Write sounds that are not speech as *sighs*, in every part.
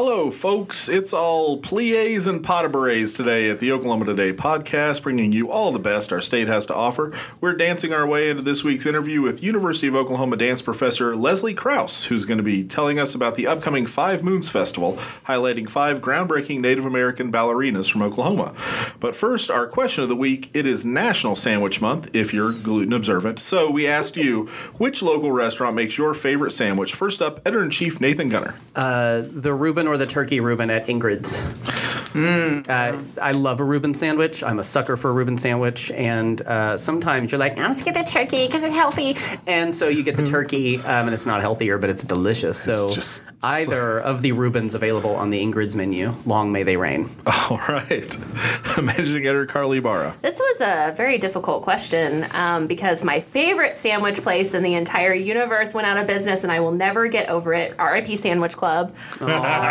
Hello, folks. It's all plies and pot today at the Oklahoma Today podcast, bringing you all the best our state has to offer. We're dancing our way into this week's interview with University of Oklahoma dance professor Leslie Kraus, who's going to be telling us about the upcoming Five Moons Festival, highlighting five groundbreaking Native American ballerinas from Oklahoma. But first, our question of the week it is National Sandwich Month, if you're gluten observant. So we asked you, which local restaurant makes your favorite sandwich? First up, editor in chief Nathan Gunter. Uh, the Reuben or the turkey Reuben at Ingrid's. Mm. Uh, I love a Reuben sandwich. I'm a sucker for a Reuben sandwich, and uh, sometimes you're like, I'm just gonna get the turkey because it's healthy, and so you get the turkey, um, and it's not healthier, but it's delicious. So just either of the Reubens available on the Ingrid's menu. Long may they reign. *laughs* All right. *laughs* Managing editor Carly Barra. This was a very difficult question um, because my favorite sandwich place in the entire universe went out of business, and I will never get over it. RIP Sandwich Club. *laughs*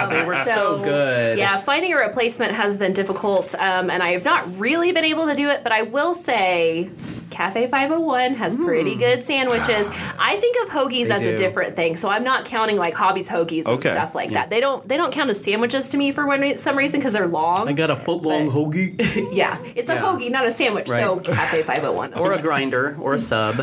Um, they were so good. Yeah, finding a replacement has been difficult, um, and I have not really been able to do it. But I will say. Cafe 501 has pretty good sandwiches. *sighs* I think of hoagies They as a different thing, so I'm not counting like hobbies hoagies and Okay. stuff like that. They don't they don't count as sandwiches to me for one, some reason because they're long. I got a foot long hoagie. *laughs* Yeah, it's a Yeah. hoagie, not a sandwich. So Cafe 501. or a grinder, or a sub,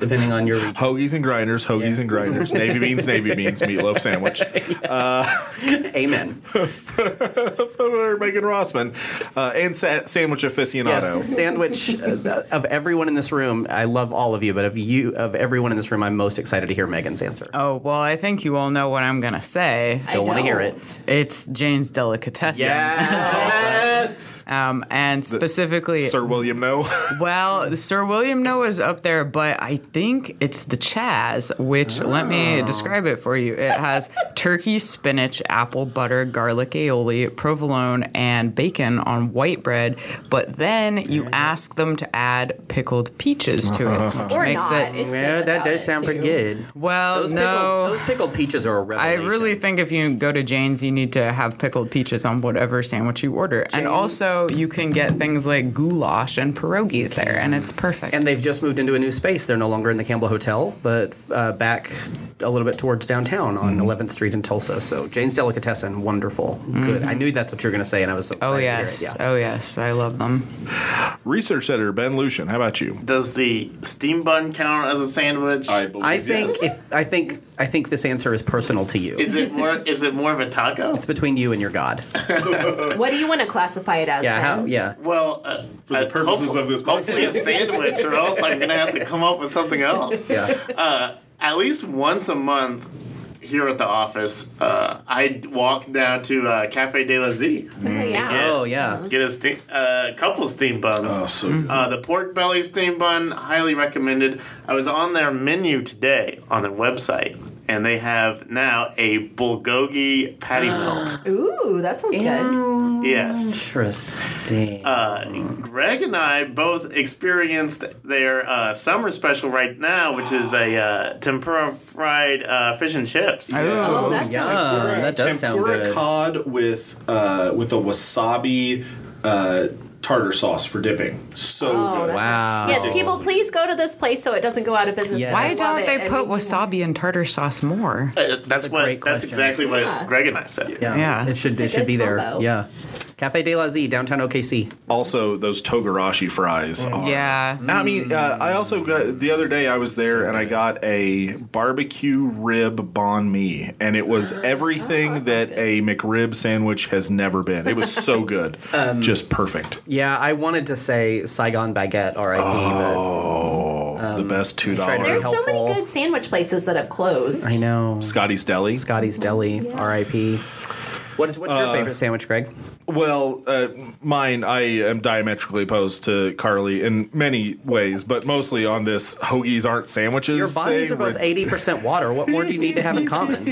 depending on your region. Hoagies and grinders, hoagies and grinders. Navy beans, navy beans, meatloaf sandwich. *laughs* Amen. Photo *laughs* Megan Rossman. Uh, and sa- sandwich aficionado. Yes, sandwich uh, of everyone in this room. I love all of you, but of you, of everyone in this room, I'm most excited to hear Megan's answer. Oh, well, I think you all know what I'm going to say. Still want to hear it. It's Jane's Delicatessen. Yes. *laughs* Um, and specifically, Sir William No. *laughs* well, Sir William No is up there, but I think it's the Chaz, which let me describe it for you. It has turkey, spinach, apple butter, garlic aioli, provolone, and bacon on white bread. But then you ask them to add pickled peaches to it, which or makes not. it. It's Yeah, good that does sound pretty good. Well, Those, no. pickled, those pickled peaches are a I revelation. really think if you go to Jane's, you need to have pickled peaches on whatever sandwich you order. And also, you can get things like goulash and pierogies there, and it's perfect. And they've just moved into a new space. They're no longer in the Campbell Hotel, but uh, back a little bit towards downtown on Mm-hmm. 11th Street in Tulsa. So Jane's Delicatessen, wonderful, good. I knew that's what you were going to say, and I was so excited oh to hear yes, it. Yeah. oh yes, I love them. Research editor Ben Luschen. How about you? Does the steam bun count as a sandwich? believe I think if I think I think this answer is personal to you. is it more? Is it more of a taco? it's between you and your God. *laughs* What do you want to classify it as? Yeah, then? how, yeah. Well, uh, For the uh, purposes hopefully- of this hopefully a sandwich, or else I'm gonna have to come up with something else. *laughs* Yeah. At least once a month. Here at the office, uh, I walk down to uh, Cafe de l'Asie. Oh, yeah. Oh yeah. Get a ste- uh, couple of steam buns. Oh, so. Uh, the pork belly steam bun, highly recommended. I was on their menu today on their website, and they have now a bulgogi patty *gasps* melt. Ooh, that sounds good. Yes. Interesting. Uh, Greg and I both experienced their uh, summer special right now, which is a uh, tempura fried uh, fish and chips. Oh, that yeah, sounds good. that does sound Tempura good. cod with uh, with a wasabi uh, tartar sauce for dipping. So Oh, good. Wow. Yes, people, please go to this place so it doesn't go out of business. Yes. Why don't they put we wasabi and tartar sauce more? Uh, that's a what. great That's question. exactly what Yeah. Greg and I said. Yeah. Yeah. It should It's it should good be there. Yeah. Cafe de l'Asie, downtown OKC. Also, those togarashi fries. Mm. Are, Yeah. I mean, uh, I also got the other day. I was there and I got a barbecue rib banh mi, and it was *gasps* oh, everything that a McRib sandwich has never been. It was so good, *laughs* um, just perfect. Yeah, I wanted to say Saigon Baguette, R.I.P. Oh, um, the best two dollars. to There's so many good sandwich places that have closed. I know. Scotty's Deli. Scotty's Deli, R.I.P. What is what's your favorite sandwich, Greg? Well, uh, mine, I am diametrically opposed to Carly in many ways, but mostly on this hoagies aren't sandwiches. Your bodies are both eighty percent water. What more do you need to have in common? *laughs*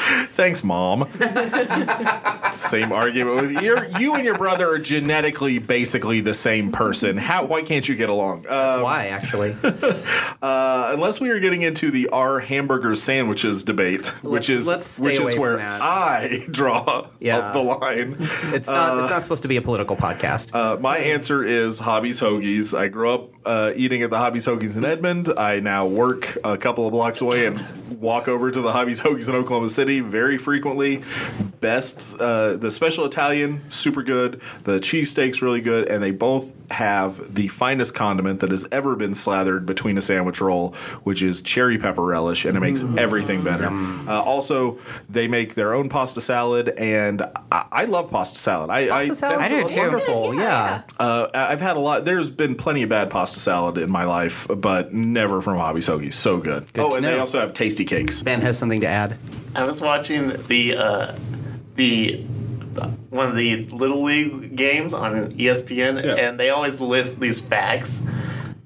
Thanks, mom. same argument with you. You and your brother are genetically basically the same person. How? Why can't you get along? Uh, Why actually? *laughs* uh, unless we are getting into the R hamburger sandwiches debate, which Let's- is which is where that. I *laughs* draw Yeah. the line. It's not. it's not supposed to be a political podcast. Uh, my answer is Hobby's Hoagies. I grew up uh, eating at the Hobby's Hoagies in Edmond. I now work a couple of blocks away and walk over to the Hobby's Hoagies in Oklahoma City very frequently. Best, uh, the special Italian, super good. The cheesesteak's really good, and they both have the finest condiment that has ever been slathered between a sandwich roll, which is cherry pepper relish, and it makes everything better. Uh, also, they make their own pasta salad, and I, I love pasta salad. I, Pasta salad that's- I do too. wonderful. Yeah, Yeah. uh, I've had a lot. There's been plenty of bad pasta salad in my life, but never from Hobby's Hoagies. So good. oh, to and they also have tasty cakes. Ben has something to add. I was watching the uh, the one of the little league games on ESPN, Yeah. and they always list these facts,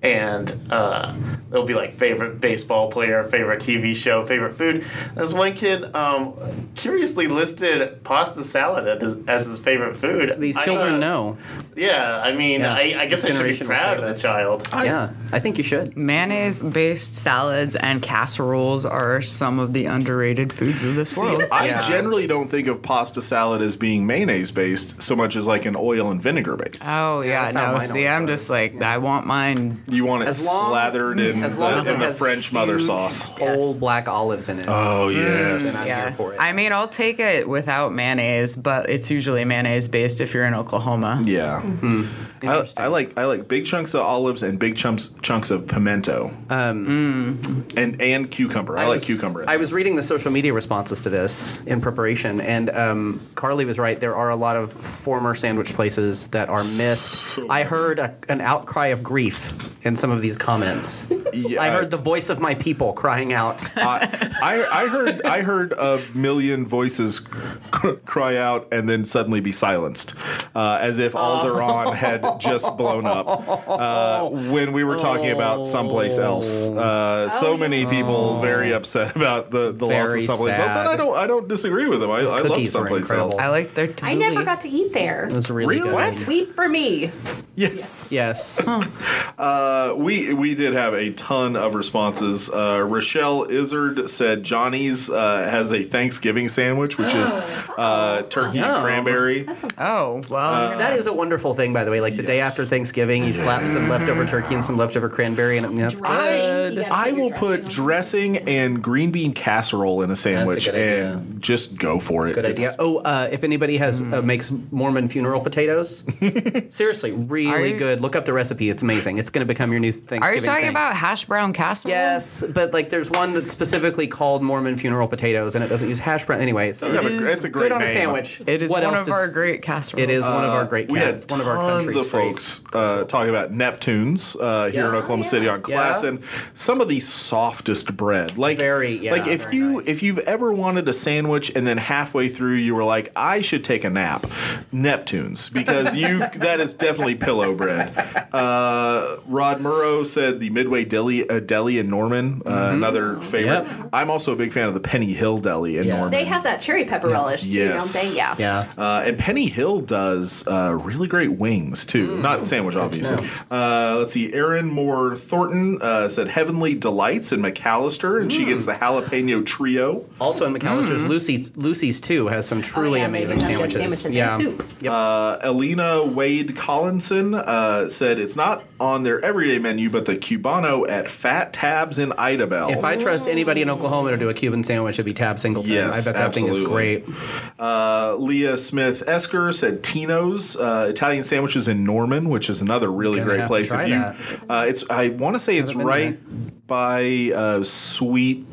and uh, it'll be like favorite baseball player, favorite TV show, favorite food. This one kid um, curiously listed pasta salad as his, as his favorite food. These I, children uh, know. Yeah, I mean, Yeah. I, I guess I This should be proud of the this. child. yeah, I think you should. Mayonnaise based salads and casseroles are some of the underrated foods of this See, world. I Yeah. generally don't think of pasta salad as being mayonnaise based so much as like an oil and vinegar based. Oh yeah, that's how no. See, I'm just like I want mine. You want it As long- slathered in, As long the, as in the has French mother sauce. whole black olives in it. Oh yes. I'm Yeah. it. I mean, I'll take it without mayonnaise, but it's usually mayonnaise based if you're in Oklahoma. Yeah. Mm-hmm. I, Interesting. I like I like big chunks of olives and big chunks chunks of pimento. Um, and and cucumber. I, like was- cucumber. I was reading the social media responses to this in preparation, and um, Carly was right. There are a lot of former sandwich places that are missed. I heard a, an outcry of grief in some of these comments. Yeah, I heard the voice of my people crying out. I, I, I heard I heard a million voices cry out and then suddenly be silenced, uh, as if Alderaan had just blown up. Uh, when we were talking about someplace else, uh, so many people very upset about the, the loss of someplace else, and. I don't I don't disagree with them. I, I love someplace else. I like their. I never got to eat there. It was really, Really? good. What? Sweet for me. Yes. Yes. Uh, we we did have a ton of responses. Uh, Rochelle Izzard said Johnny's uh, has a Thanksgiving sandwich, which is *gasps* uh, turkey and Yum. cranberry. Oh well. That is a wonderful thing, by the way. Like the day after Thanksgiving, you slap some leftover turkey and some leftover cranberry, and that's Dressing. You I will put dressing on. dressing and green bean casserole in a sandwich good idea. and just go for it. Good It's- idea. Oh, uh, if anybody has uh, makes Mormon funeral potatoes, *laughs* seriously, really you- good. Look up the recipe; it's amazing. It's going to become your new Thanksgiving. Are you talking thing. about hash brown casserole? Yes, but like there's one that's specifically called Mormon funeral potatoes, and it doesn't use hash brown. Anyway, so Does have a- it's it's a great good on a sandwich. It is What one else of our great casseroles. It is one of our great. We had one of our tons of folks uh, talking about Neptunes uh, here in Oklahoma Oh, City on class, Yeah. and some of the softest bread. Like Very, yeah, like if very you nice. if you've ever wanted a sandwich and then halfway through you were like, I should take a nap, Neptunes because you that is definitely pillow bread. Uh, Rod Murrow said the Midway Deli, uh, Deli in Norman, uh, another favorite. Yep. I'm also a big fan of the Penny Hill Deli in Yeah. Norman. They have that cherry pepper relish too, Yes. don't they? Yeah. Yeah. Uh, and Penny Hill does uh, really great wings too, not sandwich obviously. Uh, let's see, Erin Moore Thornton uh, said Heavenly Delights in McAlester, and she gets the jalapeno trio. Also in McAlester's, Lucy's Lucy's too has some truly Oh, yeah, amazing they have sandwiches. sandwiches and yeah. soup. Yep. Uh, Elena Wade Collinson uh, said it's not on their everyday menu, but the Cubano at Fat Tabs in Idabel. if I trust anybody in Oklahoma to do a Cuban sandwich, it'd be Tab Singleton. Yes, I bet that thing is absolutely. great. Uh, Leah Smith Esker said Tino's uh, Italian sandwiches in Norman, which is another really Gonna great place. if you, uh, it's I want to say it's right by uh, Sweet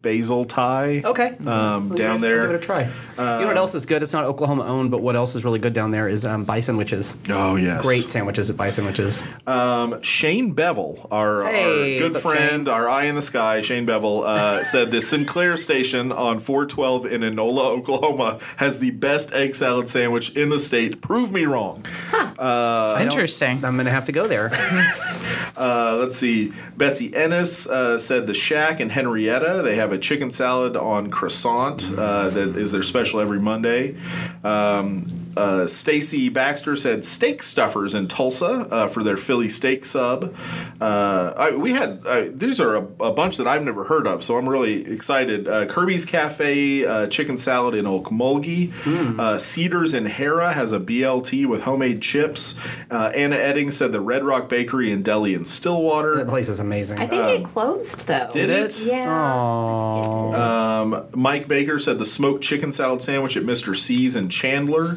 Basil Thai. Okay. Um, We'll down there. Give it a try. you know what else is good? It's not Oklahoma owned, but what else is really good down there is um, bison witches. Oh yes, Great sandwiches at bison witches. Um, Shane Bevel, our, Hey, our good what's up, friend, Shane? our eye in the sky, Shane Bevel, uh, *laughs* said the Sinclair station on 412 in Inola, Oklahoma, has the best egg salad sandwich in the state. Prove me wrong. Interesting. I'm gonna have to go there. *laughs* Uh, let's see. Betsy Ennis uh, said the Shack in Henryetta. They have a chicken salad on croissant uh, that is their special every Monday. Um, uh, Stacy Baxter said steak stuffers in Tulsa uh, for their Philly steak sub. Uh, I, we had uh, these are a, a bunch that I've never heard of, so I'm really excited. Uh, Kirby's Cafe uh, chicken salad in Okmulgee. Uh, Cedars in Hera has a BLT with homemade chips. Uh, Anna Edding said the Red Rock Bakery in Delhi in Stillwater. That place is amazing. I think it closed though. Did it? Yeah. Um, Mike Baker said the smoked chicken salad sandwich at Mr. C's in Chandler.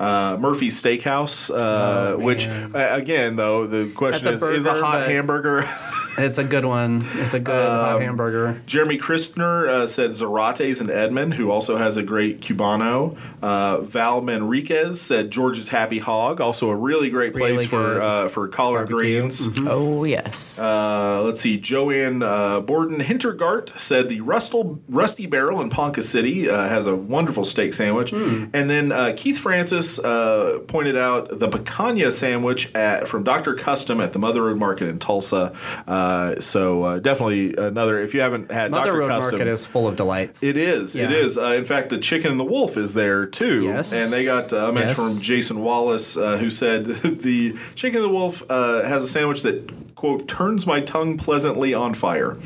Uh, Murphy's Steakhouse, uh, which, uh, again, though, the question That's a is is a hot hamburger. *laughs* It's a good one. It's a good Um, hot hamburger. Jeremy Christner uh, said Zarates in Edmond, who also has a great Cubano. Uh, Val Manriquez said George's Happy Hog, also a really great place Really for uh, for collard barbecue. greens. Oh yes. Uh, let's see. Joanne uh, Borden Hintergart said the Rustle, Rusty Barrel in Ponca City uh, has a wonderful steak sandwich. And then uh, Keith Francis uh, pointed out the picanha sandwich at, from Dr. Custom at the Mother Road Market in Tulsa. Uh, so uh, definitely another, if you haven't had Mother Dr. Road Custom. Market is full of delights. It is. It Yeah. is. Uh, in fact, the Chicken and the Wolf is there too. Yes. And they got uh, a mention Yes. from Jason Wallace, uh, who said *laughs* the Chicken and the Wolf uh, has a sandwich that quote turns my tongue pleasantly on fire.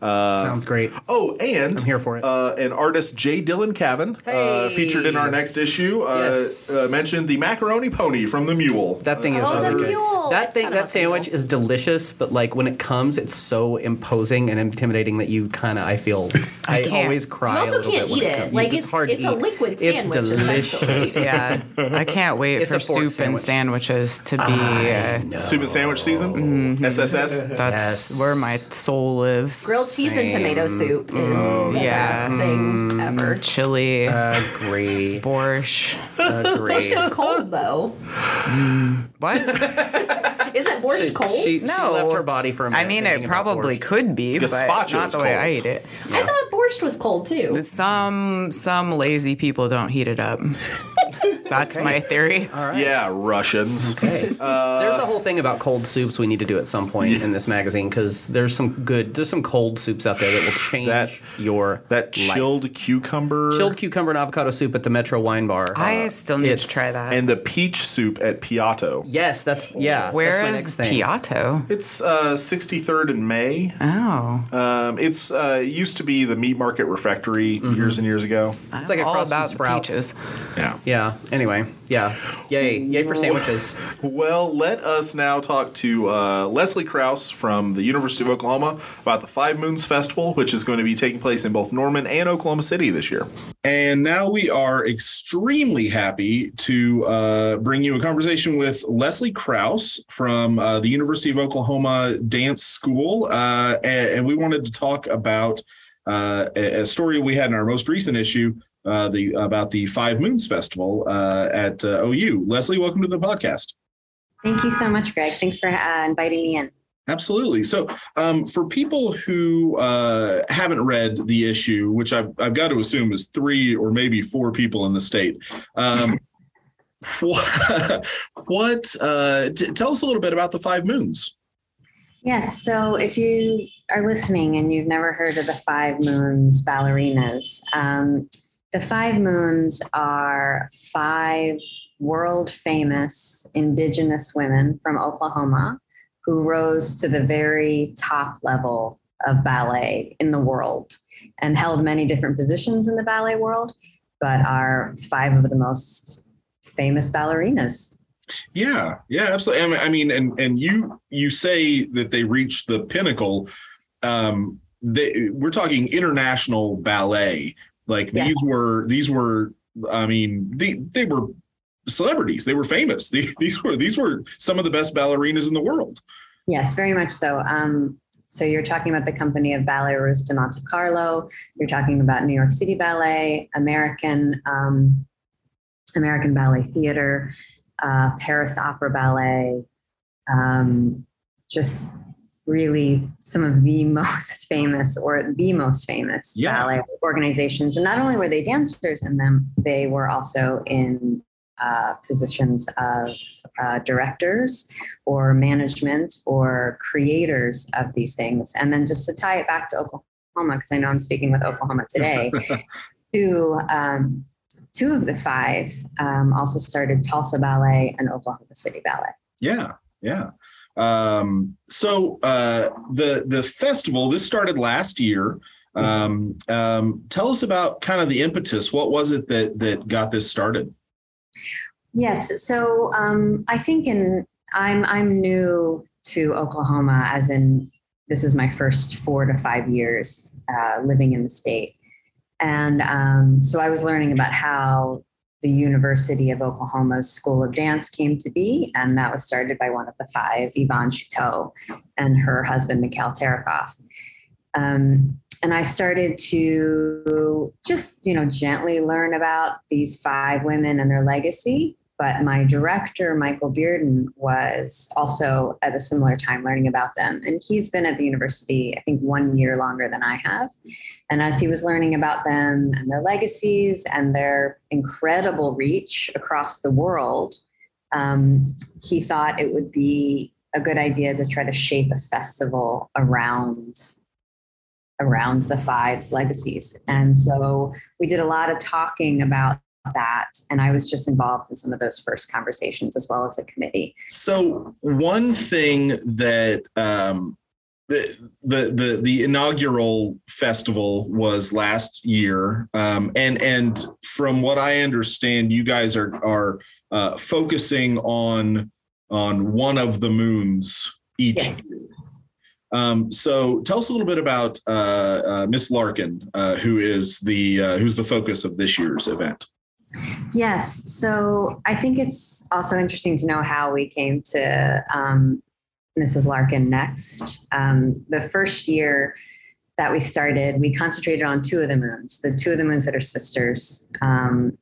Uh, Sounds great. oh, and I'm here for it. Uh, an artist J. Dylan Cavin, uh, featured in our next issue, uh, Yes. uh, mentioned the macaroni pony from the Mule. That thing is Oh, the really good. mule. That thing, that sandwich is delicious, but like when it comes, it's so imposing and intimidating that you kind of, I feel, *laughs* I, can't. always cry. You also a little can't bit when eat it. comes. Like, it's, it's- hard it's to a eat. liquid It's sandwich, delicious. essentially. yeah, *laughs* I can't wait It's for a fork soup sandwich. and sandwiches to be. Uh, Soup and sandwich season? SSS? that's Yes. where my soul lives. Grilled cheese and tomato soup is the yeah. best thing ever. chili, Agree. borscht. Agree. Borscht is cold though. *sighs* *laughs* What? *laughs* Isn't borscht cold? She, she No. left her body for a I minute. I mean, it probably could be, but not is the way I eat it. I thought borscht was cold too. Some some lazy people don't heat it up. *laughs* That's my theory. Yeah, Russians. Okay. there's a whole thing about cold soups we need to do at some point in this magazine because there's some good, there's some cold soups out there that will change That- your That life. chilled cucumber. chilled cucumber and avocado soup at the Metro Wine Bar. I Uh, still need to try that. and the peach soup at Piatto. Yes, that's yeah. Where that's my is next thing. Piatto? It's uh, 63rd and May. Oh, Um, it's uh, used to be the meat market refectory Mm-hmm. years and years ago. It's like all across from about the Sprouts. peaches. Yeah. Yeah. Anyway, yeah. Yay! Yay for sandwiches. Well, let us now talk to uh, Leslie Kraus from the University of Oklahoma about the Five Moons Festival, which is going to be taking place in both Norman and Oklahoma City this year. And now we are extremely happy to uh, bring you a conversation with Leslie Kraus from uh, the University of Oklahoma Dance School. Uh, and, and we wanted to talk about uh, a, a story we had in our most recent issue. Uh, the about the Five Moons Festival uh, at uh, OU. Leslie, welcome to the podcast. Thank you so much, Greg. Thanks for uh, inviting me in. Absolutely. So, um, for people who uh, haven't read the issue, which I've, I've got to assume is three or maybe four people in the state, um, *laughs* what, what uh, t- tell us a little bit about the Five Moons? Yes. So if you are listening and you've never heard of the Five Moons ballerinas, um, the Five Moons are five world famous Indigenous women from Oklahoma who rose to the very top level of ballet in the world and held many different positions in the ballet world, but are five of the most famous ballerinas. Yeah, yeah, absolutely. I mean, and and you you say that they reached the pinnacle. Um, they, we're talking international ballet. Like Yeah. these were these were. I mean, they they were celebrities. They were famous. *laughs* These, these were these were some of the best ballerinas in the world. Yes, very much so. Um, so you're talking about the company of Ballet Russe de Monte Carlo. You're talking about New York City Ballet, American um, American Ballet Theater, uh, Paris Opera Ballet. Um, just really some of the *laughs* most famous or the most famous Yeah. ballet organizations. And not only were they dancers in them, they were also in uh, positions of uh, directors or management or creators of these things. And then just to tie it back to Oklahoma, because I know I'm speaking with Oklahoma today, *laughs* to um, two of the five um, also started Tulsa Ballet and Oklahoma City Ballet. Yeah, yeah. Um, so uh, the the festival this started last year. Um, um, tell us about kind of the impetus. What was it that that got this started? Yes, so um, I think in I'm I'm new to Oklahoma, as in this is my first four to five years uh, living in the state, and um, so I was learning about how the University of Oklahoma's School of Dance came to be, and that was started by one of the five, Yvonne Chouteau, and her husband Mikhail Terekhov. Um, and I started to just, you know, gently learn about these five women and their legacy. But my director, Michael Bearden, was also at a similar time learning about them. And he's been at the university, I think, one year longer than I have. And as he was learning about them and their legacies and their incredible reach across the world, um, he thought it would be a good idea to try to shape a festival around around the fives legacies. And so we did a lot of talking about that. And I was just involved in some of those first conversations as well as a committee. So one thing that um, the, the the the inaugural festival was last year, um, and and from what I understand, you guys are are uh, focusing on on one of the moons each Yes. year. Um, so tell us a little bit about uh, uh, Miss Larkin, uh, who is the uh, who's the focus of this year's event. Yes. So I think it's also interesting to know how we came to um, Mrs. Larkin next. Um, the first year that we started, we concentrated on two of the moons, the two of the moons that are sisters. Um,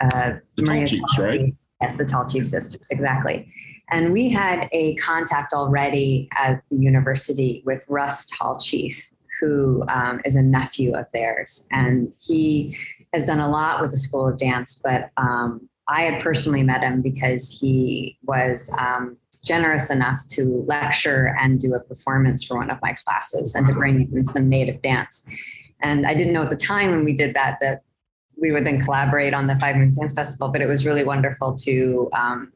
uh, The Tall Chiefs, right? Yes, the Tall Chief sisters, exactly. And we had a contact already at the university with Russ Tall Chief, who um, is a nephew of theirs. And he has done a lot with the School of Dance, but um, I had personally met him because he was um, generous enough to lecture and do a performance for one of my classes and to bring in some native dance. And I didn't know at the time when we did that that we would then collaborate on the Five Moons Dance Festival, but it was really wonderful to um,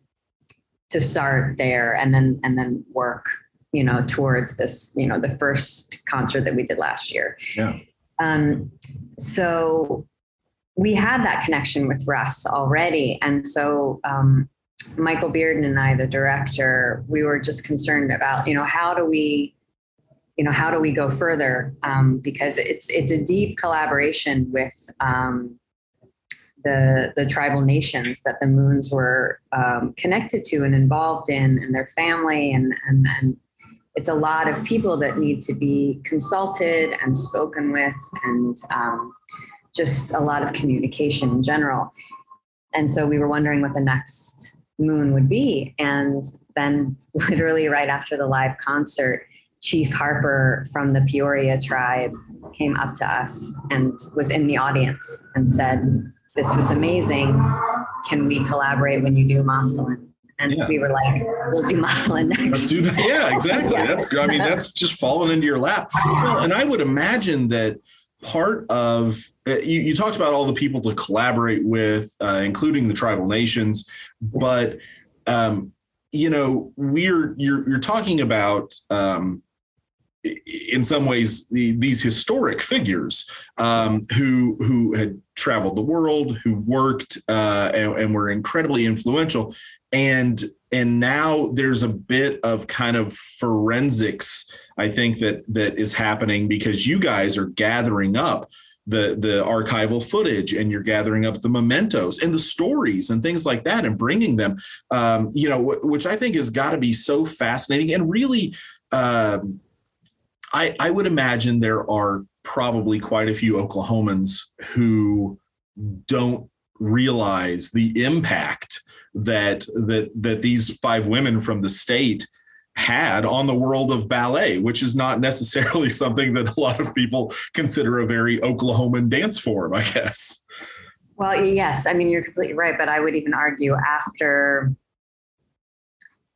to start there and then and then work, you know, towards this, you know, the first concert that we did last year. Yeah. Um, so we had that connection with Russ already, and so um, Michael Bearden and I, the director, we were just concerned about, you know, how do we you know how do we go further? Um, because it's it's a deep collaboration with um, the the tribal nations that the moons were um, connected to and involved in and their family. And, and and it's a lot of people that need to be consulted and spoken with and um, just a lot of communication in general and so we were wondering what the next moon would be and then *laughs* literally right after the live concert Chief Harper from the Peoria tribe came up to us and was in the audience and said, This was amazing. Can we collaborate when you do Moscelyne? And Yeah. we were like, We'll do Moscelyne next. Yeah, *laughs* exactly. Yeah. That's good. I mean, that's just falling into your lap. Well, and I would imagine that part of uh, you, you talked about all the people to collaborate with, uh, including the tribal nations, but um, you know, we're you're you're talking about um, in some ways the, these historic figures um, who who had traveled the world, who worked uh, and, and were incredibly influential, and and now there's a bit of kind of forensics i think that that is happening because you guys are gathering up the the archival footage and you're gathering up the mementos and the stories and things like that and bringing them. Um, you know wh- which i think has got to be so fascinating and really um, I, I would imagine there are probably quite a few oklahomans who don't realize the impact that that that these five women from the state had on the world of ballet, which is not necessarily *laughs* something that a lot of people consider a very Oklahoman dance form, I guess. Well, yes, I mean, you're completely right. But I would even argue after,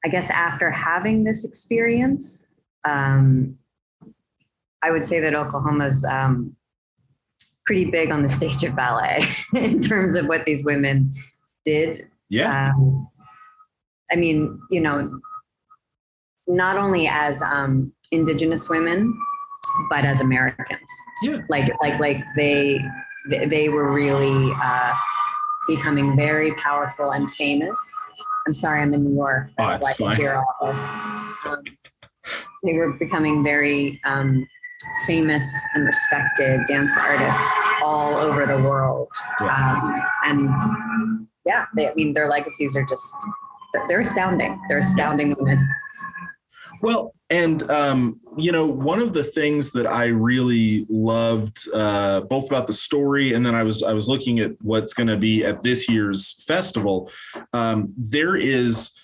I guess, after having this experience, um, I would say that Oklahoma's um, pretty big on the stage of ballet *laughs* in terms of what these women did. Yeah. Um, I mean, you know, not only as um, indigenous women, but as Americans. Yeah. Like, like, like they, they were really uh, becoming very powerful and famous. I'm sorry, I'm in New York. Oh, That's it's why I hear all this. Um, they were becoming very um, famous and respected dance artists all over the world. Um, and yeah, they, I mean, their legacies are just, they're astounding. They're astounding women. Well, and um, you know, one of the things that I really loved, uh, both about the story, and then I was I was looking at what's going to be at this year's festival. Um, there is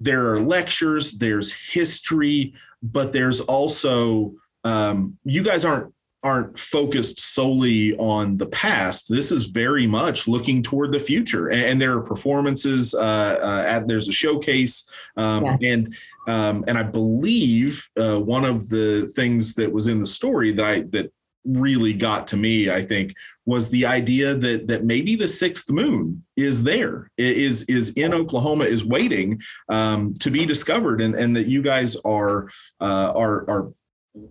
there are lectures, there's history, but there's also um, you guys aren't aren't focused solely on the past. This is very much looking toward the future, and, and there are performances. Uh, uh, at, there's a showcase, um, Yeah. and um, and I believe uh, one of the things that was in the story that I that really got to me, I think, was the idea that that maybe the sixth moon is there, is is is in Oklahoma, is waiting um, to be discovered, and and that you guys are uh, are are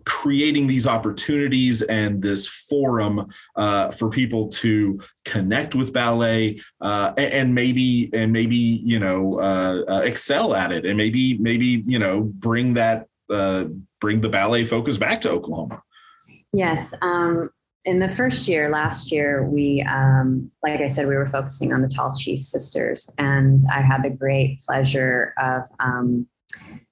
creating these opportunities and this forum uh, for people to connect with ballet uh, and, maybe and maybe you know uh, uh, excel at it and maybe maybe you know bring that uh, bring the ballet focus back to Oklahoma. Yes. Um, in the first year, last year, we, um, like I said, we were focusing on the Tall Chief sisters, and I had the great pleasure of um,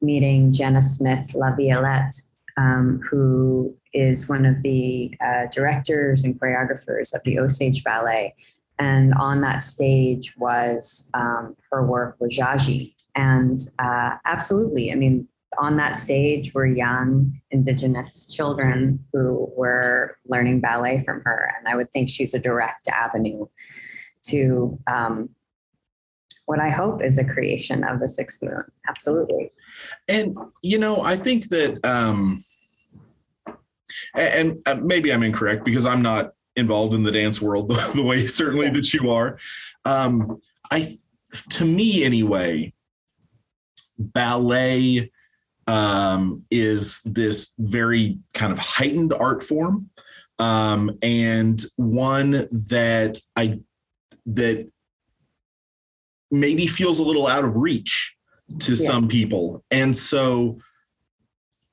meeting Jenna Smith Laviolette, um, who is one of the uh, directors and choreographers of the Osage Ballet. And on that stage was um, her work with Jaji. And uh, absolutely, I mean, on that stage were young indigenous children who were learning ballet from her and i would think she's a direct avenue to um, what i hope is a creation of the sixth moon absolutely And you know, I think that, um, and, and uh, maybe I'm incorrect because I'm not involved in the dance world the, *laughs* the way certainly that you are. Um, I, to me anyway, ballet um, is this very kind of heightened art form, um, and one that I that maybe feels a little out of reach to Yeah. some people. And so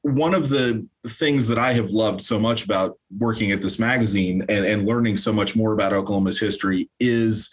one of the things that I have loved so much about working at this magazine and, and learning so much more about Oklahoma's history is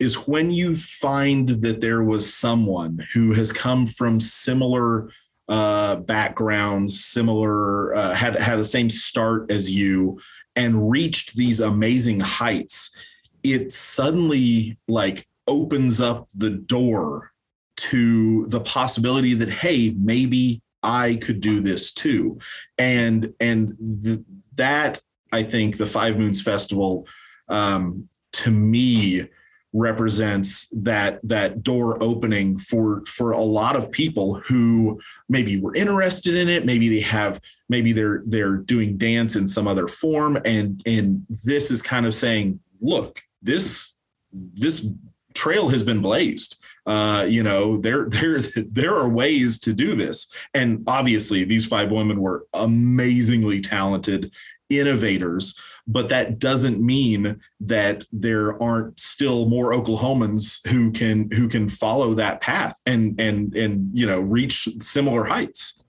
is when you find that there was someone who has come from similar uh, backgrounds, similar uh, had had the same start as you, and reached these amazing heights. It suddenly like opens up the door to the possibility that hey maybe i could do this too. And and th- that i think the five moons festival um, to me represents that that door opening for for a lot of people who maybe were interested in it. Maybe they have maybe they're they're doing dance in some other form. And and this is kind of saying look this this trail has been blazed uh, you know there *laughs* there there are ways to do this. And obviously these five women were amazingly talented innovators but that doesn't mean that there aren't still more oklahomans who can who can follow that path and and and you know reach similar heights.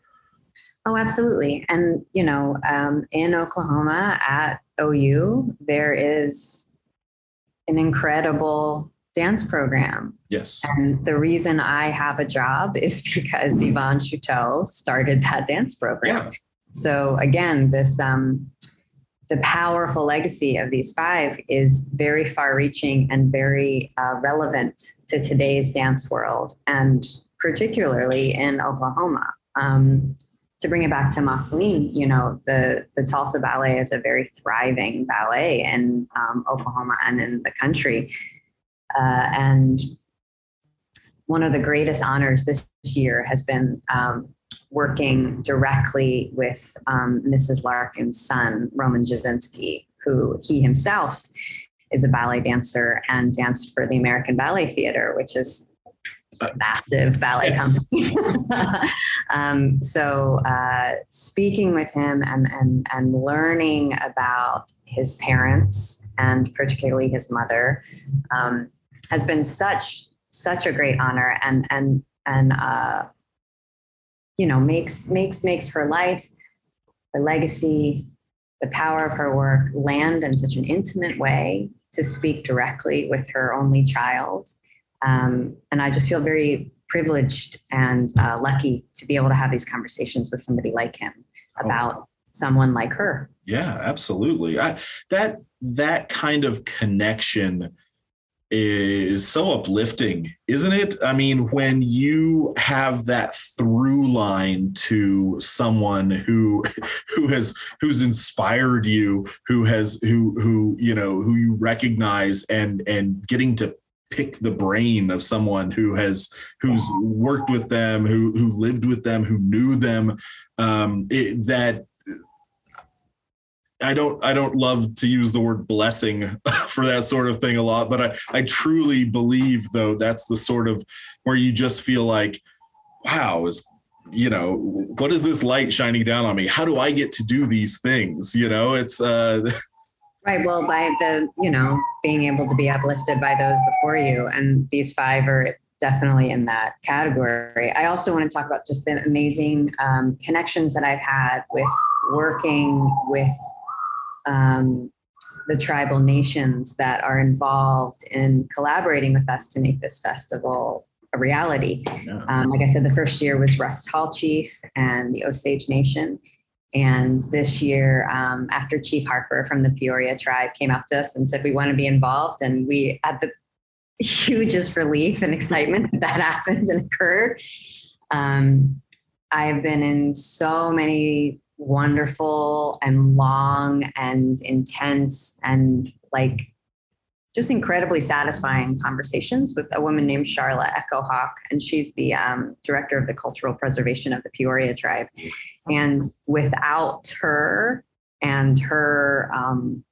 Oh absolutely. And you know um, in oklahoma at ou there is an incredible dance program yes And the reason I have a job *laughs* is because Yvonne Chouteau started that dance program. Yeah. So again, this um, the powerful legacy of these five is very far-reaching and very uh, relevant to today's dance world, and particularly in Oklahoma. Um, to bring it back to Moscelyne, you know, the the Tulsa Ballet is a very thriving ballet in um, Oklahoma and in the country. Uh, and one of the greatest honors this year has been um, working directly with um, Mrs. Larkin's son, Roman Jasinski, who he himself is a ballet dancer and danced for the American Ballet Theater, which is a massive ballet Yes. company. *laughs* um, so uh, speaking with him and, and, and learning about his parents and particularly his mother um, has been such such a great honor and and and uh, you know makes makes makes her life her legacy the power of her work land in such an intimate way to speak directly with her only child. Um, and i just feel very privileged and uh, lucky to be able to have these conversations with somebody like him about someone like her. Yeah, absolutely. I, that that kind of connection is so uplifting, isn't it? I mean, when you have that through line to someone who *laughs* who has who's inspired you, who has who who you know who you recognize, and and getting to pick the brain of someone who has who's worked with them, who who lived with them, who knew them, um, it, that I don't I don't love to use the word blessing *laughs* for that sort of thing a lot, but I, I truly believe though that's the sort of where you just feel like, wow, is you know, what is this light shining down on me? How do I get to do these things? You know, it's uh *laughs* Right. Well, by the, you know, being able to be uplifted by those before you. And these five are definitely in that category. I also want to talk about just the amazing um, connections that I've had with working with um, the tribal nations that are involved in collaborating with us to make this festival a reality. Um, like I said, the first year was Russ Tall Chief and the Osage Nation. And this year, um, after Chief Harper from the Peoria tribe came up to us and said, We want to be involved, and we had the hugest relief and excitement that that happened and occurred. Um, I have been in so many wonderful and long and intense and like just incredibly satisfying conversations with a woman named Charlotte Echo Hawk, and she's the um, director of the cultural preservation of the Peoria tribe. And without her and her um,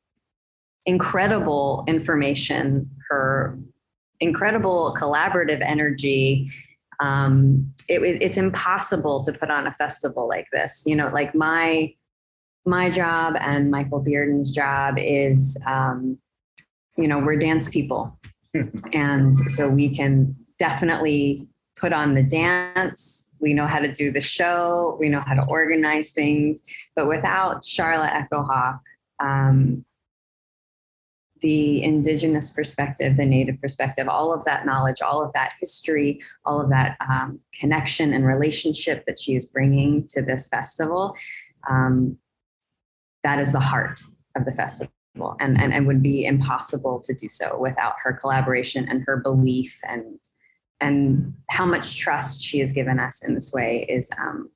incredible information, her incredible collaborative energy, um, it, it's impossible to put on a festival like this. You know, like my my job and Michael Bearden's job is, um, you know, we're dance people, *laughs* and so we can definitely put on the dance. We know how to do the show. We know how to organize things. But without Charlotte Echo Hawk, um, the indigenous perspective, the native perspective, all of that knowledge, all of that history, all of that um, connection and relationship that she is bringing to this festival, um, that is the heart of the festival. And, and, and would be impossible to do so without her collaboration and her belief and and how much trust she has given us in this way is um,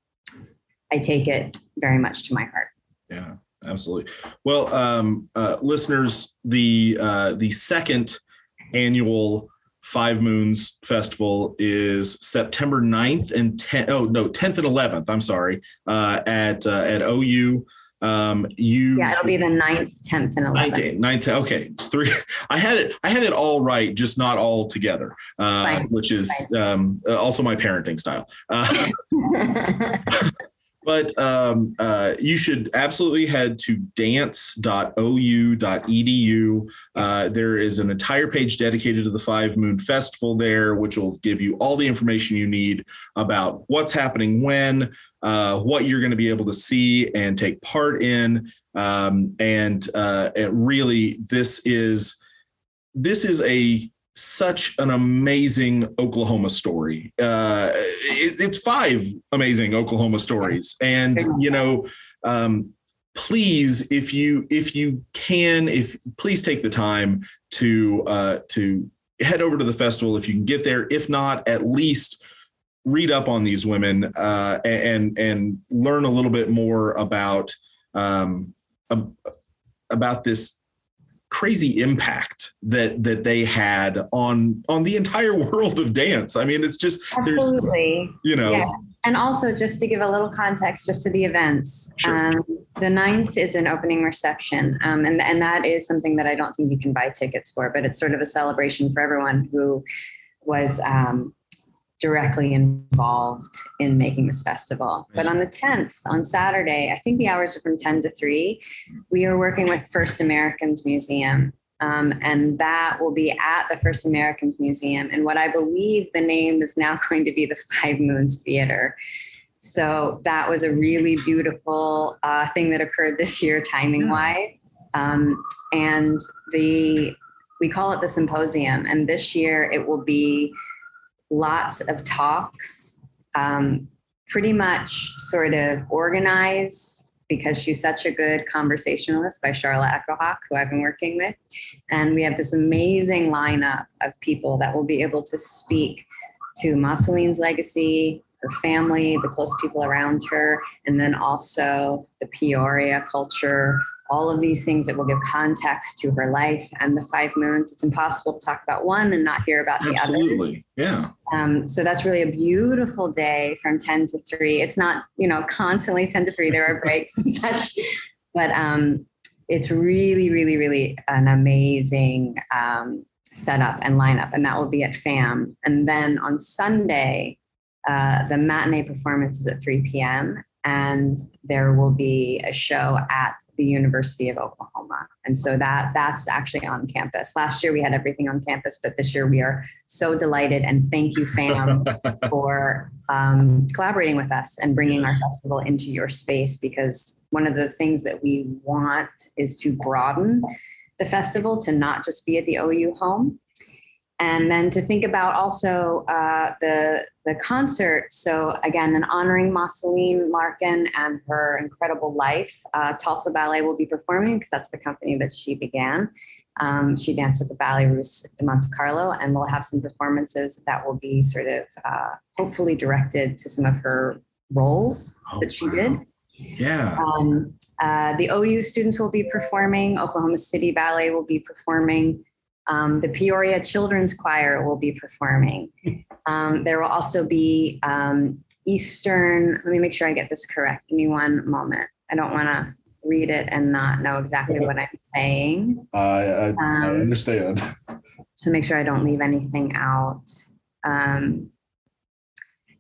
I take it very much to my heart. Yeah, absolutely. Well, um, uh, listeners, the uh, the second annual Five Moons Festival is September 9th and 10th. Oh no, 10th and 11th. I'm sorry. Uh, at uh, at OU. Um, you Yeah, it'll be the 9th, 10th, and 11th. Okay, ninth. Okay, it's three. *laughs* I had it. I had it all right, just not all together, uh, Fine. which is um, uh, also my parenting style. Uh, *laughs* *laughs* but um, uh, you should absolutely head to dance.ou.edu. Uh, there is an entire page dedicated to the Five Moon Festival there, which will give you all the information you need about what's happening when, uh, what you're going to be able to see and take part in. Um, and uh, really, this is this is a such an amazing Oklahoma story. Uh, it, it's five amazing Oklahoma stories, and you know, um, please, if you if you can, if please take the time to uh, to head over to the festival if you can get there. If not, at least read up on these women uh, and and learn a little bit more about um, about this crazy impact that that they had on on the entire *laughs* world of dance. I mean, it's just Absolutely. there's you know Yes. And also, just to give a little context, just to the events, Sure. um, the ninth is an opening reception, um, and and that is something that I don't think you can buy tickets for, but it's sort of a celebration for everyone who was um, directly involved in making this festival. But on the tenth, on Saturday, I think the hours are from ten to three. We are working with First Americans Museum. Um, and that will be at the First Americans Museum. And what I believe the name is now *laughs* going to be the Five Moons Theater. So that was a really beautiful uh, thing that occurred this year, timing wise. Um, and the we call it the symposium. And this year it will be lots of talks, um, pretty much sort of organized because she's such a good conversationalist by Charlotte Echohawk, who I've been working with. And we have this amazing lineup of people that will be able to speak to Moscelyne's legacy, her family, the close people around her, and then also the Peoria culture, all of these things that will give context to her life and the five moons. It's impossible to talk about one and not hear about the other. absolutely yeah Um, so that's really a beautiful day from 10 to 3. It's not, you know, constantly 10 to 3. There are breaks and *laughs* such, but um, it's really, really, really an amazing um, setup and lineup. And that will be at FAM. And then on Sunday, uh, the matinee performance is at 3 p.m. And there will be a show at the University of Oklahoma. And so that that's actually on campus. Last year we had everything on campus, but this year we are so delighted and thank you, FAM, *laughs* for um, collaborating with us and bringing Yes. our festival into your space. Because one of the things that we want is to broaden the festival to not just be at the OU home, and then to think about also uh, the the concert. So again, in honoring Moscelyne Larkin and her incredible life, uh, Tulsa Ballet will be performing because that's the company that she began. Um, she danced with the Ballet Russe de Monte Carlo, and we'll have some performances that will be sort of uh, hopefully directed to some of her roles Oh, that she wow. did. yeah Um, uh, the OU students will be performing. Oklahoma City Ballet will be performing. Um, the Peoria Children's Choir will be performing. *laughs* Um, there will also be um, Eastern. Let me make sure I get this correct. Give me one moment. I don't want to read it and not know exactly what I'm saying. I, I, I Um, understand *laughs* to make sure I don't leave anything out. Um,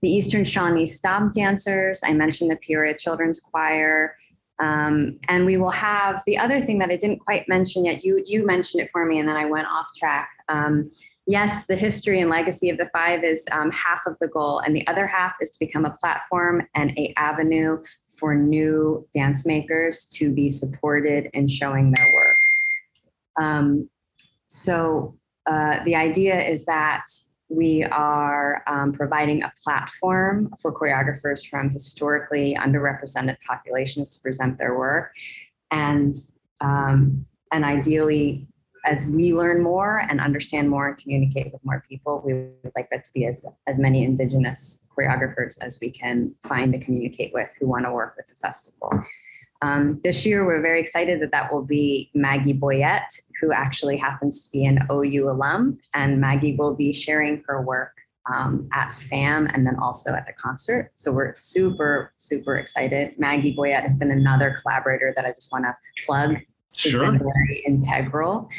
the Eastern Shawnee Stomp Dancers, I mentioned the Peoria Children's Choir. Um, and we will have the other thing that I didn't quite mention yet. You you mentioned it for me, and then I went off track. Um, yes, the history and legacy of the five is um, half of the goal, and the other half is to become a platform and a avenue for new dance makers to be supported in showing their work. Um, so uh, the idea is that we are um, providing a platform for choreographers from historically underrepresented populations to present their work, and um, and ideally, as we learn more and understand more and communicate with more people, we would like that to be as as many Indigenous choreographers as we can find to communicate with who want to work with the festival. Um, this year, we're very excited that that will be Maggie Boyette, who actually happens to be an OU alum. And Maggie will be sharing her work um, at FAM and then also at the concert. So we're super, super excited. Maggie Boyette has been another collaborator that I just want to plug. She's sure been very integral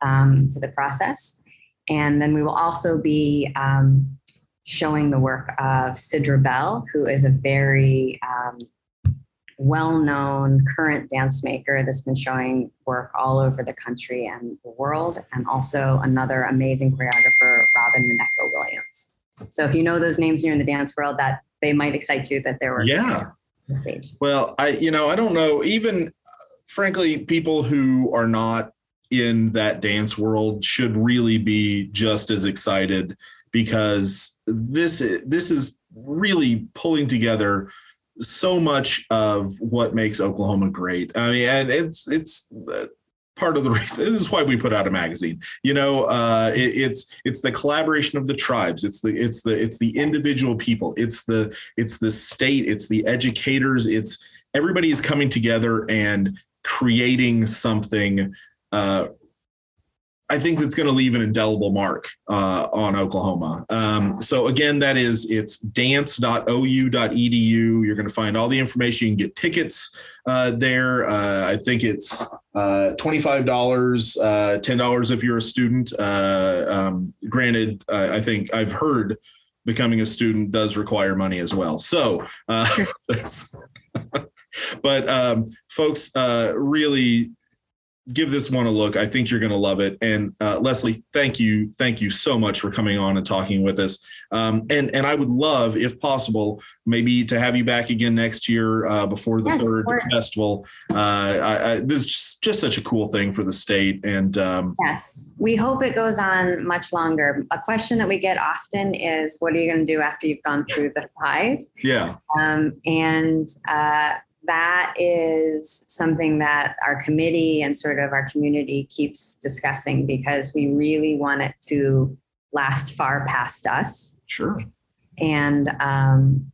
um, to the process. And then we will also be um, showing the work of Sidra Bell, who is a very um, well-known current dance maker that's been showing work all over the country and the world, and also another amazing choreographer, Robin Mineko Williams. So if you know those names and you're in the dance world, that they might excite you that they're working yeah on the stage. Well, I you know I don't know even uh, frankly people who are not in that dance world should really be just as excited because this this is really pulling together so much of what makes Oklahoma great. I mean, and it's it's uh, part of the *laughs* reason. This is why we put out a magazine. You know, uh, it, it's it's the collaboration of the tribes. It's the it's the it's the individual people. It's the it's the state. It's the educators. It's everybody is coming together and creating something uh, I think that's going to leave an indelible mark uh, on Oklahoma. Um, so again, that is it's dance.ou.edu. You're going to find all the information. You can get tickets uh, there. Uh, I think it's uh, twenty-five dollars, uh, ten dollars if you're a student. Uh, um, granted, I think I've heard becoming a student does require money as well. So *laughs* *laughs* but um, folks, really give this one a look. I think you're going to love it. And uh, Leslie, thank you, thank you so much for coming on and talking with us. Um, and and I would love, if possible, maybe to have you back again next year uh, before the yes, third festival. Uh, I, I, this is just, just, such a cool thing for the state. And um, yes, we hope it goes on much longer. A question that we get often is, "What are you going to do after you've gone through the five? Yeah. Um, and uh, that is something that our committee and sort of our community keeps discussing because we really want it to last far past us. Sure. And um,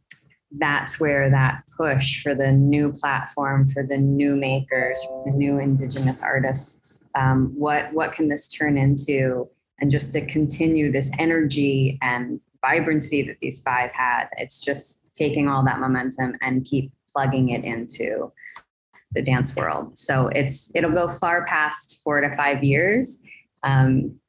that's where that push for the new platform, for the new makers, for the new Indigenous artists, um, what what can this turn into, and just to continue this energy and vibrancy that these five had. It's just taking all that momentum and keep plugging it into the dance world. So it's it'll go far past four to five years. Um,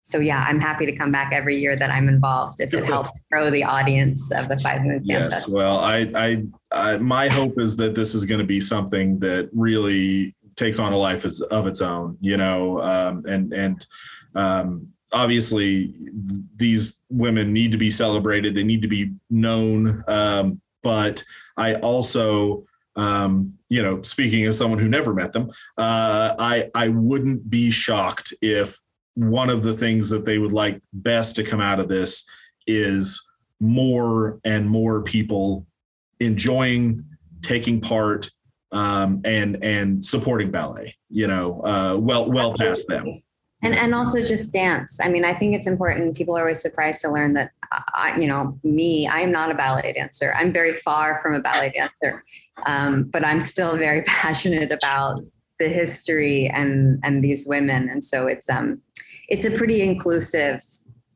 so yeah, I'm happy to come back every year that I'm involved if it helps grow the audience of the Five Moons Dance Yes, well, I, I, I, my hope is that this is going to be something that really takes on a life as, of its own. You know, um, and and um, obviously these women need to be celebrated. They need to be known. Um, but I also, um, you know, speaking as someone who never met them, uh, I I wouldn't be shocked if one of the things that they would like best to come out of this is more and more people enjoying taking part um, and and supporting ballet. You know, uh, well well past them and and also just dance. I mean i think it's important. People are always surprised to learn that I, you know me i am not a ballet dancer. I'm very far from a ballet *laughs* dancer. Um, but i'm still very *laughs* passionate about the history and and these women. And so it's um it's a pretty inclusive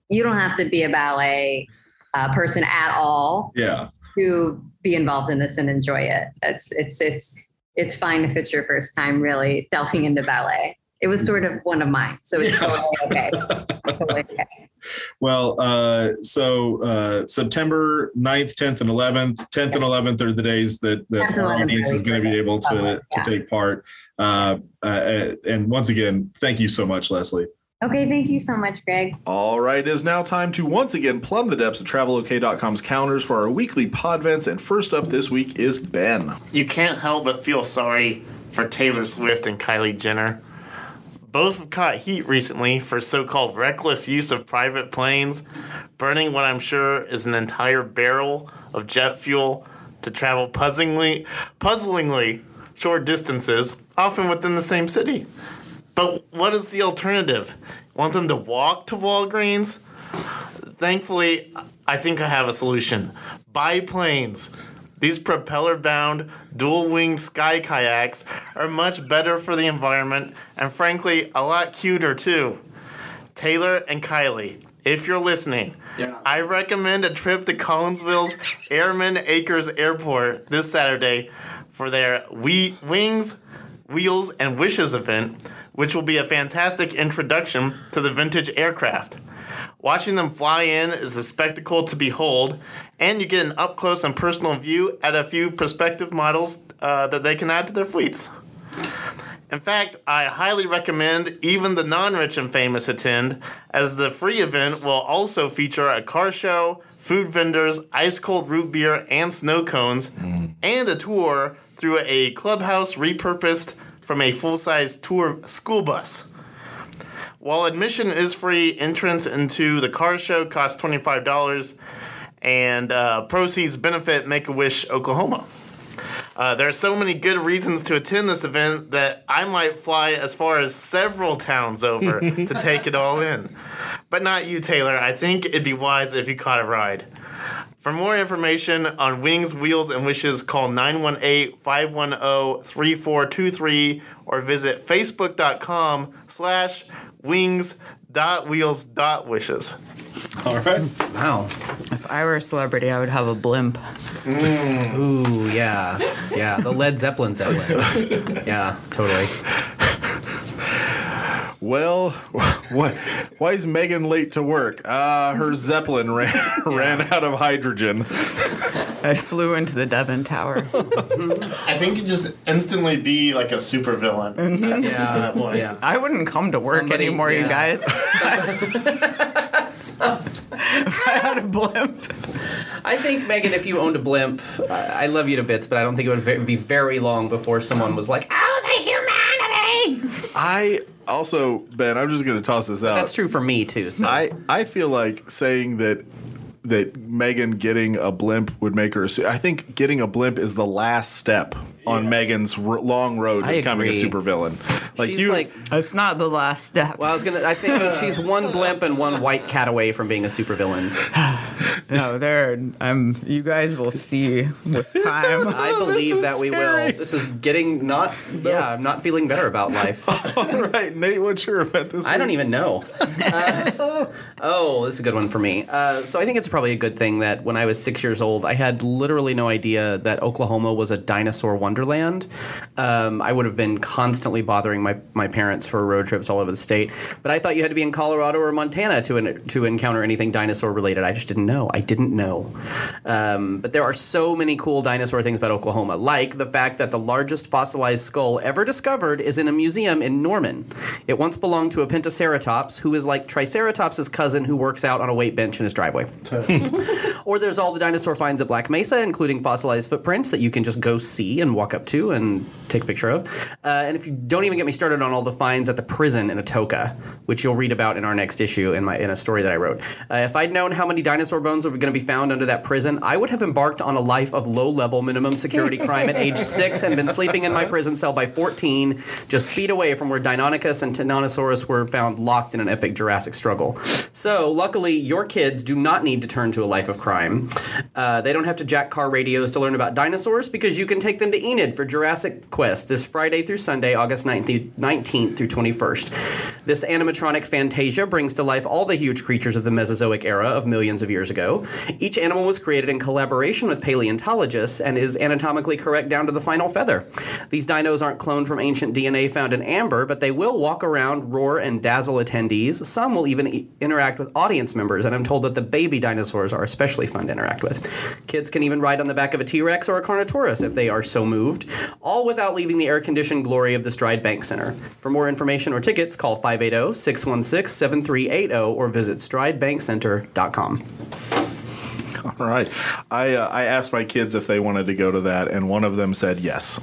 you don't have to be a ballet uh, person at all yeah. to be involved in this and enjoy it. It's it's it's it's fine if it's your first time really delving into ballet it was sort of one of mine, so it's yeah. totally okay. *laughs* totally okay. Well, uh, so uh, September 9th, 10th, and 11th. 10th and 11th are the days that, that our audience is going to be able to, yeah. to take part. Uh, uh, and once again, thank you so much, Leslie. Okay, thank you so much, Greg. All right, it is now time to once again plumb the depths of TravelOK.com's counters for our weekly podvents. And first up this week is Ben. You can't help but feel sorry for Taylor Swift and Kylie Jenner. Both have caught heat recently for so called reckless use of private planes, burning what I'm sure is an entire barrel of jet fuel to travel puzzlingly, puzzlingly short distances, often within the same city. But what is the alternative? Want them to walk to Walgreens? Thankfully, I think I have a solution. Biplanes. These propeller bound, dual winged sky kayaks are much better for the environment and, frankly, a lot cuter too. Taylor and Kylie, if you're listening, yeah. I recommend a trip to Collinsville's Airman Acres Airport this Saturday for their we- Wings, Wheels, and Wishes event, which will be a fantastic introduction to the vintage aircraft. Watching them fly in is a spectacle to behold, and you get an up close and personal view at a few prospective models uh, that they can add to their fleets. In fact, I highly recommend even the non rich and famous attend, as the free event will also feature a car show, food vendors, ice cold root beer and snow cones, mm. and a tour through a clubhouse repurposed from a full size tour school bus. While admission is free, entrance into the car show costs $25, and uh, proceeds benefit Make a Wish Oklahoma. Uh, there are so many good reasons to attend this event that I might fly as far as several towns over to *laughs* take it all in. But not you, Taylor. I think it'd be wise if you caught a ride. For more information on Wings, Wheels, and Wishes, call 918 510 3423 or visit facebook.com slash wings, dot wheels, dot wishes. *laughs* All right. Wow. If I were a celebrity, I would have a blimp. Ooh, yeah. Yeah. The Led Zeppelin Zeppelin. Yeah, totally. Well, what? Why is Megan late to work? Uh, her Zeppelin ran *laughs* ran out of hydrogen. I flew into the Devon Tower. I think you'd just instantly be like a supervillain. at *laughs* Yeah. that point. Yeah. I wouldn't come to work Somebody- anymore, you yeah. guys. *laughs* if I had a blimp. I think, Megan, if you owned a blimp, I, I love you to bits, but I don't think it would be very long before someone was like, oh, the humanity! I also, Ben, I'm just going to toss this out. That's true for me, too. So. I, I feel like saying that that Megan getting a blimp would make her. A, I think getting a blimp is the last step on Megan's r- long road to I becoming a supervillain. Like She's you, like, It's not the last step. well, I was gonna. I think *laughs* she's one blimp and one white cat away from being a supervillain. *sighs* No, there. I'm. You guys will see with time. *laughs* I Oh, believe that we scary. will. This is getting not. Yeah, I'm not feeling better about life. *laughs* all right, Nate, what's your event this week? I don't even know. Uh, oh, this is a good one for me. Uh, so I think it's probably a good thing that when I was six years old, I had literally no idea that Oklahoma was a dinosaur wonderland. Um, I would have been constantly bothering my, my parents for road trips all over the state, but I thought you had to be in Colorado or Montana to to encounter anything dinosaur related. I just didn't know. I didn't know. Um, but there are so many cool dinosaur things about Oklahoma, like the fact that the largest fossilized skull ever discovered is in a museum in Norman. It once belonged to a Pentaceratops, who is like Triceratops' cousin who works out on a weight bench in his driveway. *laughs* or there's all the dinosaur finds at Black Mesa, including fossilized footprints that you can just go see and walk up to and take a picture of. Uh, and if you don't even get me started on all the finds at the prison in Atoka, which you'll read about in our next issue in my in a story that I wrote. Uh, if I'd known how many dinosaur bones were going to be found under that prison, I would have embarked on a life of low-level minimum security crime at age *laughs* six and been sleeping in my prison cell by 14, just feet away from where Deinonychus and Tyrannosaurus were found locked in an epic Jurassic struggle. So, luckily, your kids do not need to turn to a life of crime. Uh, they don't have to jack car radios to learn about dinosaurs because you can take them to Enid for Jurassic Quest this Friday through Sunday, August 19th, 19th through 21st. This animatronic Fantasia brings to life all the huge creatures of the Mesozoic era of millions of years ago. Each animal was created in collaboration with paleontologists and is anatomically correct down to the final feather. These dinos aren't cloned from ancient DNA found in amber, but they will walk around, roar, and dazzle attendees. Some will even e- interact with audience members, and I'm told that the baby dinosaurs are especially fun to interact with. Kids can even ride on the back of a T Rex or a Carnotaurus if they are so moved, all without leaving the air conditioned glory of the Stride Bank Center. For more information or tickets, call 580 616 7380 or visit stridebankcenter.com. All right. I uh, I asked my kids if they wanted to go to that, and one of them said yes,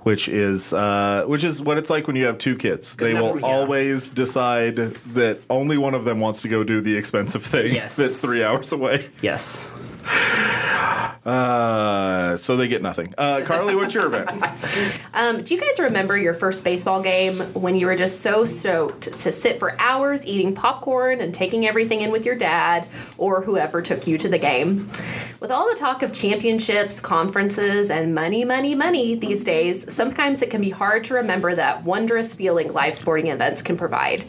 which is uh, which is what it's like when you have two kids. they enough will yeah. always decide that only one of them wants to go do the expensive thing Yes. *laughs* that's three hours away. Yes. Uh, so they get nothing. Uh, Carly, what's your event? *laughs* Um, do you guys remember your first baseball game when you were just so stoked to sit for hours eating popcorn and taking everything in with your dad or whoever took you to the game? With all the talk of championships, conferences, and money, money, money these days, sometimes it can be hard to remember that wondrous feeling live sporting events can provide.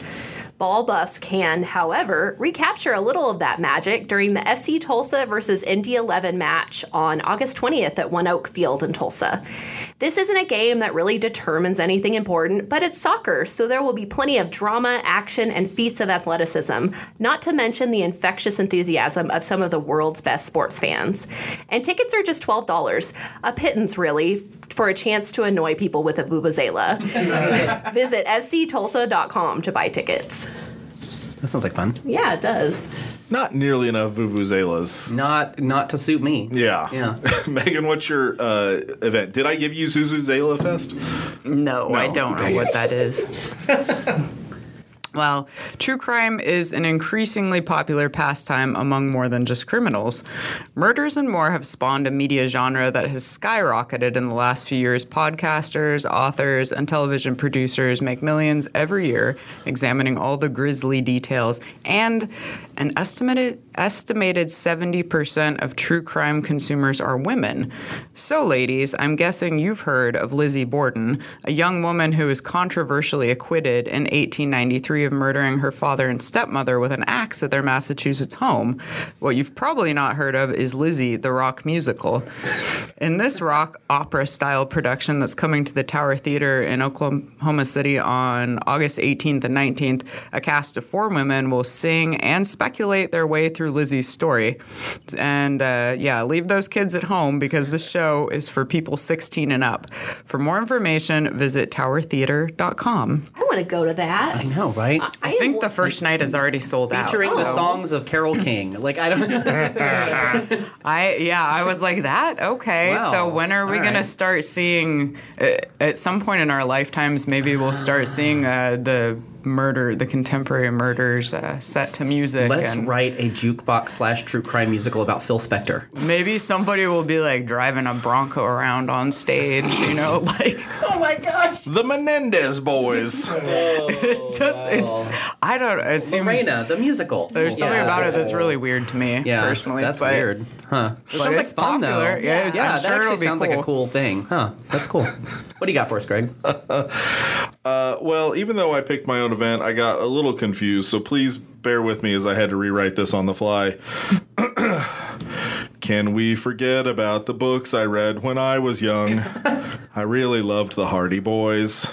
Ball buffs can, however, recapture a little of that magic during the FC Tulsa versus Indy 11 match on August 20th at ONEOK Field in Tulsa. This isn't a game that really determines anything important, but it's soccer, so there will be plenty of drama, action, and feats of athleticism, not to mention the infectious enthusiasm of some of the world's best sports fans. And tickets are just $12, a pittance, really, for a chance to annoy people with a vuvuzela. *laughs* Visit fctulsa.com to buy tickets. That sounds like fun. Yeah, it does. Not nearly enough vuvuzelas. Not not to suit me. Yeah. Yeah. *laughs* Megan, what's your uh, event? Did I give you Zuzuzela Fest? No, I don't know what that is. *laughs* Well, true crime is an increasingly popular pastime among more than just criminals. Murders and more have spawned a media genre that has skyrocketed in the last few years. Podcasters, authors, and television producers make millions every year examining all the grisly details and an estimated estimated 70% of true crime consumers are women. So, ladies, I'm guessing you've heard of Lizzie Borden, a young woman who was controversially acquitted in 1893 of murdering her father and stepmother with an axe at their Massachusetts home. What you've probably not heard of is Lizzie, the rock musical. In this rock opera style production that's coming to the Tower Theater in Oklahoma City on August 18th and 19th, a cast of four women will sing and speculate their way through Lizzie's story. And uh, yeah, leave those kids at home because this show is for people 16 and up. For more information, visit towertheater.com. I want to go to that. I know, right? I think the first night is already sold out. Featuring the so- songs of Carole King. Like I don't. *laughs* I yeah, I was like that. Okay, Wow. so when are we All gonna start seeing? Uh, at some point in our lifetimes, maybe we'll start seeing uh, the murder, the contemporary murders uh, set to music. Let's and write a jukebox slash true crime musical about Phil Spector. Maybe somebody will be like driving a Bronco around on stage. You know, *laughs* like oh my gosh, The Menendez boys. *laughs* it's just it's. I don't. It seems Lorena, the musical. there's something Yeah. about it that's really weird to me. Yeah, personally, that's but- weird, huh? But sounds it's like fun popular. though. Yeah, yeah, I'm that sure actually it'll be sounds like a cool. cool thing, huh? That's cool. what do you got for us, Greg? *laughs* Uh, well, even though I picked my own event, I got a little confused, so please bear with me as I had to rewrite this on the fly. *clears throat* Can we forget about the books I read when I was young? *laughs* I really loved the Hardy Boys.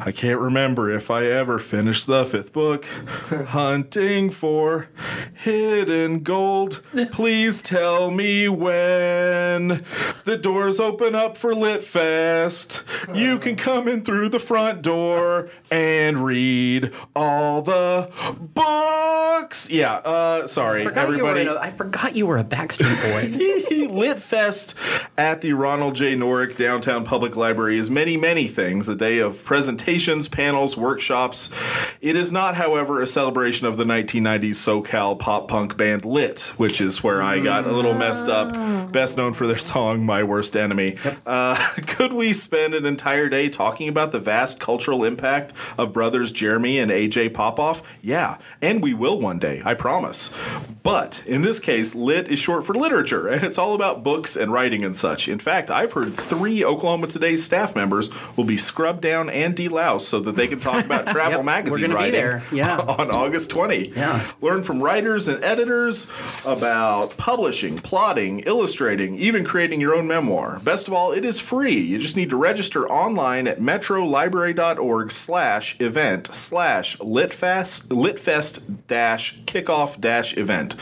I can't remember if I ever finished the fifth book. *laughs* Hunting for hidden gold. Please tell me when the doors open up for Lit Fest. You can come in through the front door and read all the books. Yeah, uh, sorry, Forgot you were everybody. in a- I forgot you were a Backstreet Boy. *laughs* Lit Fest at the Ronald J. Norick Downtown Public Library is many, many things. A day of presentations, panels, workshops. It is not, however, a celebration of the 1990s SoCal pop punk band Lit, which is where I got a little messed up. Best known for their song My Worst Enemy. Uh, *laughs* could we spend an entire day talking about the vast cultural impact of brothers Jeremy and AJ Popoff? Yeah, and we will one day, I promise. But in this case, lit is short for literature, and it's all about books and writing and such. In fact, I've heard three Oklahoma Today's staff members will be scrubbed down and deloused so that they can talk about *laughs* travel Yep, we're magazine writing there, yeah. *laughs* on August 20. Yeah. Learn from writers and editors about publishing, plotting, illustrating, even creating your own memoir. Best of all, it is free. You just need to register online at metrolibrary.org slash event slash litfest litfest dash kickoff dash event.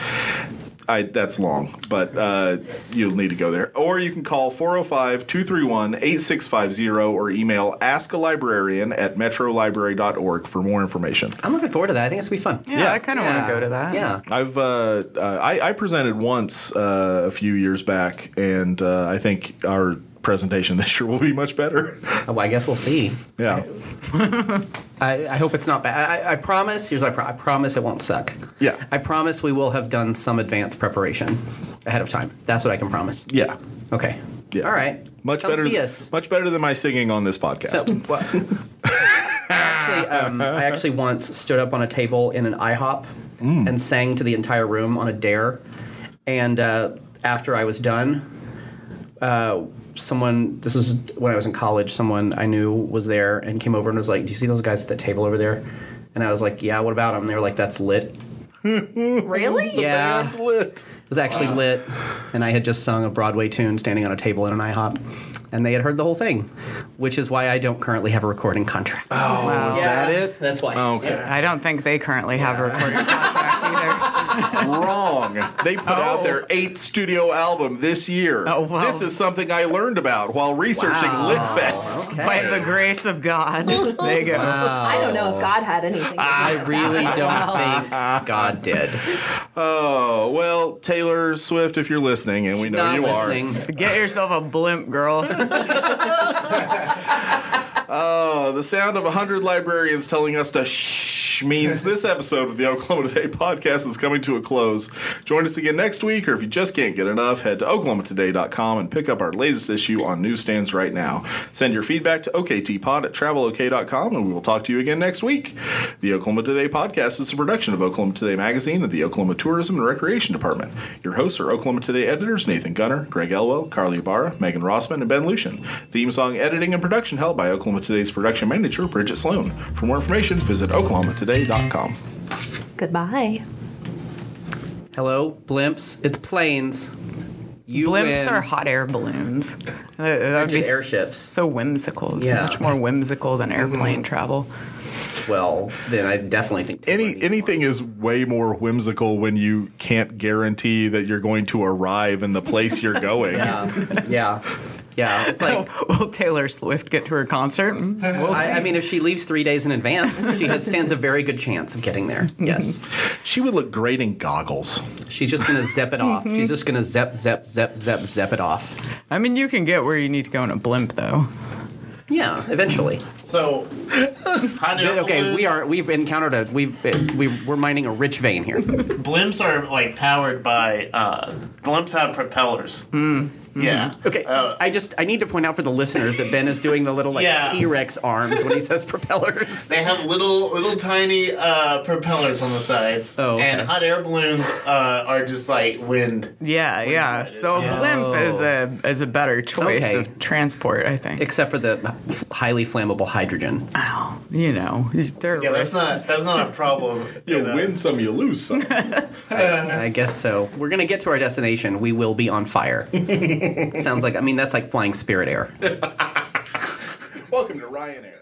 I, that's long, but uh, you'll need to go there. Or you can call 405 231 8650 or email askalibrarian at metrolibrary.org for more information. I'm looking forward to that. I think it's gonna be fun. Yeah, I kind of want to go to that. Yeah. I've uh, uh, I, I presented once uh, a few years back, and uh, I think our presentation *laughs* this year will be much better. Oh, well, I guess we'll see. yeah, *laughs* I, I hope it's not bad. I, I promise. Here's what I, pro- I promise it won't suck. Yeah. I promise we will have done some advanced preparation ahead of time. That's what I can promise. yeah, Okay. yeah. All right. Much Come better. See us. Much better than my singing on this podcast. So, *laughs* well, actually, um, I actually once stood up on a table in an IHOP and sang to the entire room on a dare. And uh, after I was done, uh, someone, this was when I was in college, someone I knew was there and came over and was like, Do you see those guys at the table over there? And I was like, Yeah, what about them? They were like, That's lit. *laughs* Really? Yeah. Band's lit. It was actually lit, and I had just sung a Broadway tune standing on a table in an IHOP, and they had heard the whole thing, which is why I don't currently have a recording contract. Oh, is that it? That's why. Oh, okay. I don't think they currently have a recording *laughs* contract either. Wrong. They put out oh. their eighth studio album this year. Oh, wow. This is something I learned about while researching Litfest. *laughs* By the grace of God. *laughs* There you go. I don't know if God had anything. to do I with really don't *laughs* think God did. Oh, well, Taylor Swift, if you're listening, and we know Not you listening. Get yourself a blimp, girl. Oh, the sound of a hundred librarians telling us to shh means this episode of the Oklahoma Today podcast is coming to a close. Join us again next week, or if you just can't get enough, head to oklahomatoday.com and pick up our latest issue on newsstands right now. Send your feedback to oktpod at travelok.com, and we will talk to you again next week. The Oklahoma Today podcast is a production of Oklahoma Today magazine and the Oklahoma Tourism and Recreation Department. Your hosts are Oklahoma Today editors Nathan Gunter, Greg Elwell, Carly Barra, Megan Rossman, and Ben Luschen. Theme song editing and production held by Oklahoma Today's production manager, Bridget Sloan. For more information, visit oklahomatoday.com. Goodbye. Hello, blimps. It's planes. You Blimps win. are hot air balloons. That, that would be airships. so whimsical. It's Yeah. much more whimsical than mm-hmm. airplane travel. Well, then I definitely think Any needs anything is way more whimsical when you can't guarantee that you're going to arrive in the place you're going. one. *laughs* Yeah, yeah. It's like *laughs* Will Taylor Swift get to her concert? We'll see. I, I mean, if she leaves three days in advance, she has, stands a very good chance of getting there. Mm-hmm. Yes, She would look great in goggles. she's just gonna zip it off. She's just gonna zip, zip, zip, zip, zip it off. I mean, you can get where you need to go in a blimp, though. Yeah, eventually. So, *laughs* hot air Okay, we are we've encountered a. We've we we're mining a rich vein here. *laughs* Blimps are like powered by. Uh, blimps have propellers. Yeah. Okay, Uh, I just I need to point out for the listeners that Ben is doing the little like Yeah. T Rex arms when he says *laughs* propellers. They have little, little tiny uh, propellers on the sides, Oh, okay. and hot air balloons uh, are just like wind. Yeah, yeah. So a Yeah. blimp is a is a better choice Okay. of transport, I think. Except for the highly flammable hydrogen. you know, there are Yeah, that's risks. not that's not a problem. *laughs* You know. win some, you lose some. *laughs* I guess so. We're gonna get to our destination. We will be on fire. *laughs* Sounds like I mean that's like flying Spirit Air. Welcome to Ryanair.